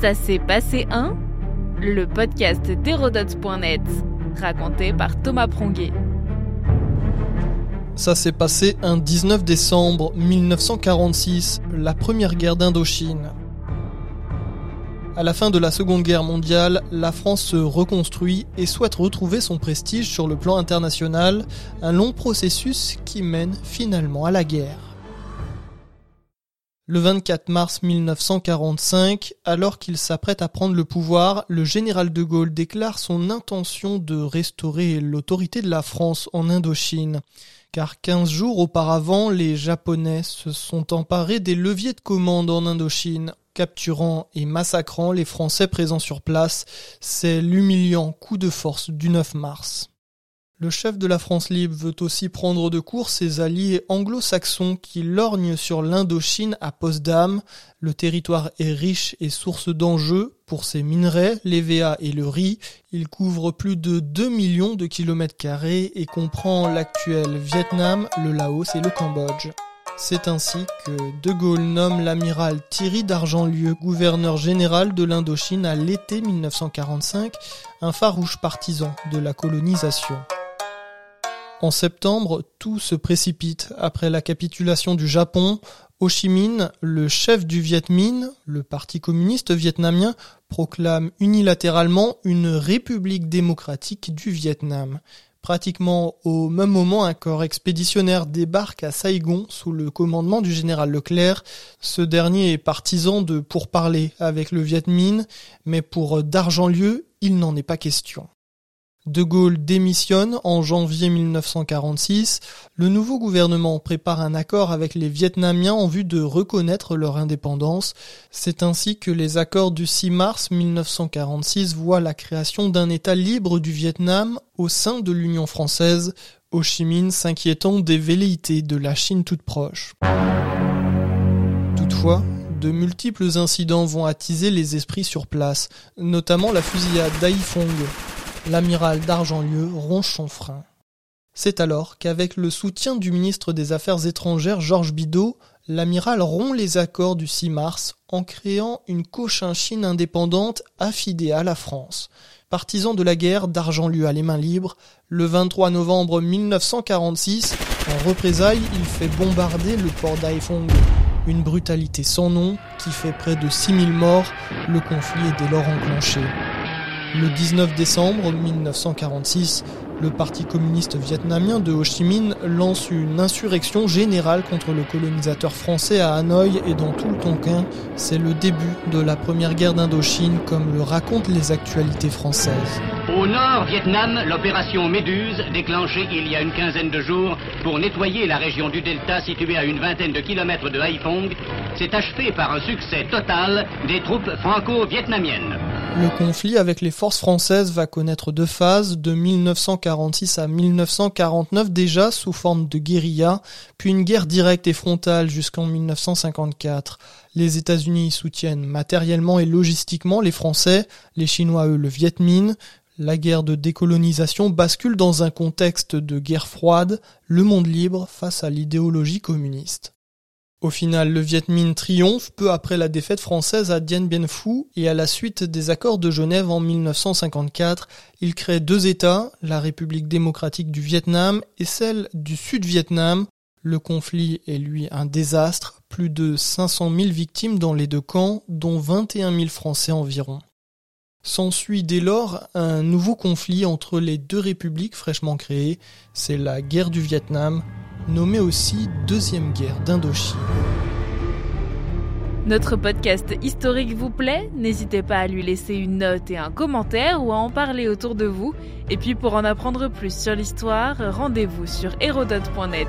Ça s'est passé un Le podcast d'Hérodote.net, raconté par Thomas Pronguet. Ça s'est passé un 19 décembre 1946, la première guerre d'Indochine. À la fin de la Seconde Guerre mondiale, la France se reconstruit et souhaite retrouver son prestige sur le plan international, un long processus qui mène finalement à la guerre. Le 24 mars 1945, alors qu'il s'apprête à prendre le pouvoir, le général de Gaulle déclare son intention de restaurer l'autorité de la France en Indochine. Car 15 jours auparavant, les Japonais se sont emparés des leviers de commande en Indochine, capturant et massacrant les Français présents sur place. C'est l'humiliant coup de force du 9 mars. Le chef de la France libre veut aussi prendre de court ses alliés anglo-saxons qui lorgnent sur l'Indochine à Potsdam. Le territoire est riche et source d'enjeux pour ses minerais, l'EVA et le riz. Il couvre plus de 2 millions de kilomètres carrés et comprend l'actuel Vietnam, le Laos et le Cambodge. C'est ainsi que De Gaulle nomme l'amiral Thierry d'Argentlieu gouverneur général de l'Indochine à l'été 1945, un farouche partisan de la colonisation. En septembre, tout se précipite. Après la capitulation du Japon, Ho Chi Minh, le chef du Viet Minh, le parti communiste vietnamien, proclame unilatéralement une république démocratique du Vietnam. Pratiquement au même moment, un corps expéditionnaire débarque à Saigon sous le commandement du général Leclerc. Ce dernier est partisan de pourparler avec le Viet Minh, mais pour d'Argentlieu, il n'en est pas question. De Gaulle démissionne en janvier 1946. Le nouveau gouvernement prépare un accord avec les Vietnamiens en vue de reconnaître leur indépendance. C'est ainsi que les accords du 6 mars 1946 voient la création d'un État libre du Vietnam au sein de l'Union française, Ho Chi Minh s'inquiétant des velléités de la Chine toute proche. Toutefois, de multiples incidents vont attiser les esprits sur place, notamment la fusillade d'Aïfong, l'amiral d'Argentlieu ronge son frein. C'est alors qu'avec le soutien du ministre des Affaires étrangères Georges Bidault, l'amiral rompt les accords du 6 mars en créant une Cochinchine indépendante affidée à la France. Partisan de la guerre, d'Argentlieu à les mains libres, le 23 novembre 1946, en représailles, il fait bombarder le port d'Aifong. Une brutalité sans nom qui fait près de 6000 morts, le conflit est dès lors enclenché. Le 19 décembre 1946, le Parti communiste vietnamien de Ho Chi Minh lance une insurrection générale contre le colonisateur français à Hanoï et dans tout le Tonkin. C'est le début de la première guerre d'Indochine comme le racontent les actualités françaises. Au nord Vietnam, l'opération Méduse, déclenchée il y a une quinzaine de jours pour nettoyer la région du delta située à une vingtaine de kilomètres de Haiphong, s'est achevée par un succès total des troupes franco-vietnamiennes. Le conflit avec les forces françaises va connaître deux phases, de 1946 à 1949 déjà sous forme de guérilla, puis une guerre directe et frontale jusqu'en 1954. Les États-Unis soutiennent matériellement et logistiquement les Français, les Chinois eux le Viet Minh. La guerre de décolonisation bascule dans un contexte de guerre froide, le monde libre face à l'idéologie communiste. Au final, le Viet Minh triomphe peu après la défaite française à Dien Bien Phu et à la suite des accords de Genève en 1954, il crée deux États, la République démocratique du Vietnam et celle du Sud-Vietnam. Le conflit est lui un désastre, plus de 500 000 victimes dans les deux camps, dont 21 000 Français environ. S'ensuit dès lors un nouveau conflit entre les deux républiques fraîchement créées, c'est la guerre du Vietnam, nommée aussi Deuxième guerre d'Indochine. Notre podcast historique vous plaît? N'hésitez pas à lui laisser une note et un commentaire ou à en parler autour de vous. Et puis pour en apprendre plus sur l'histoire, rendez-vous sur hérodote.net.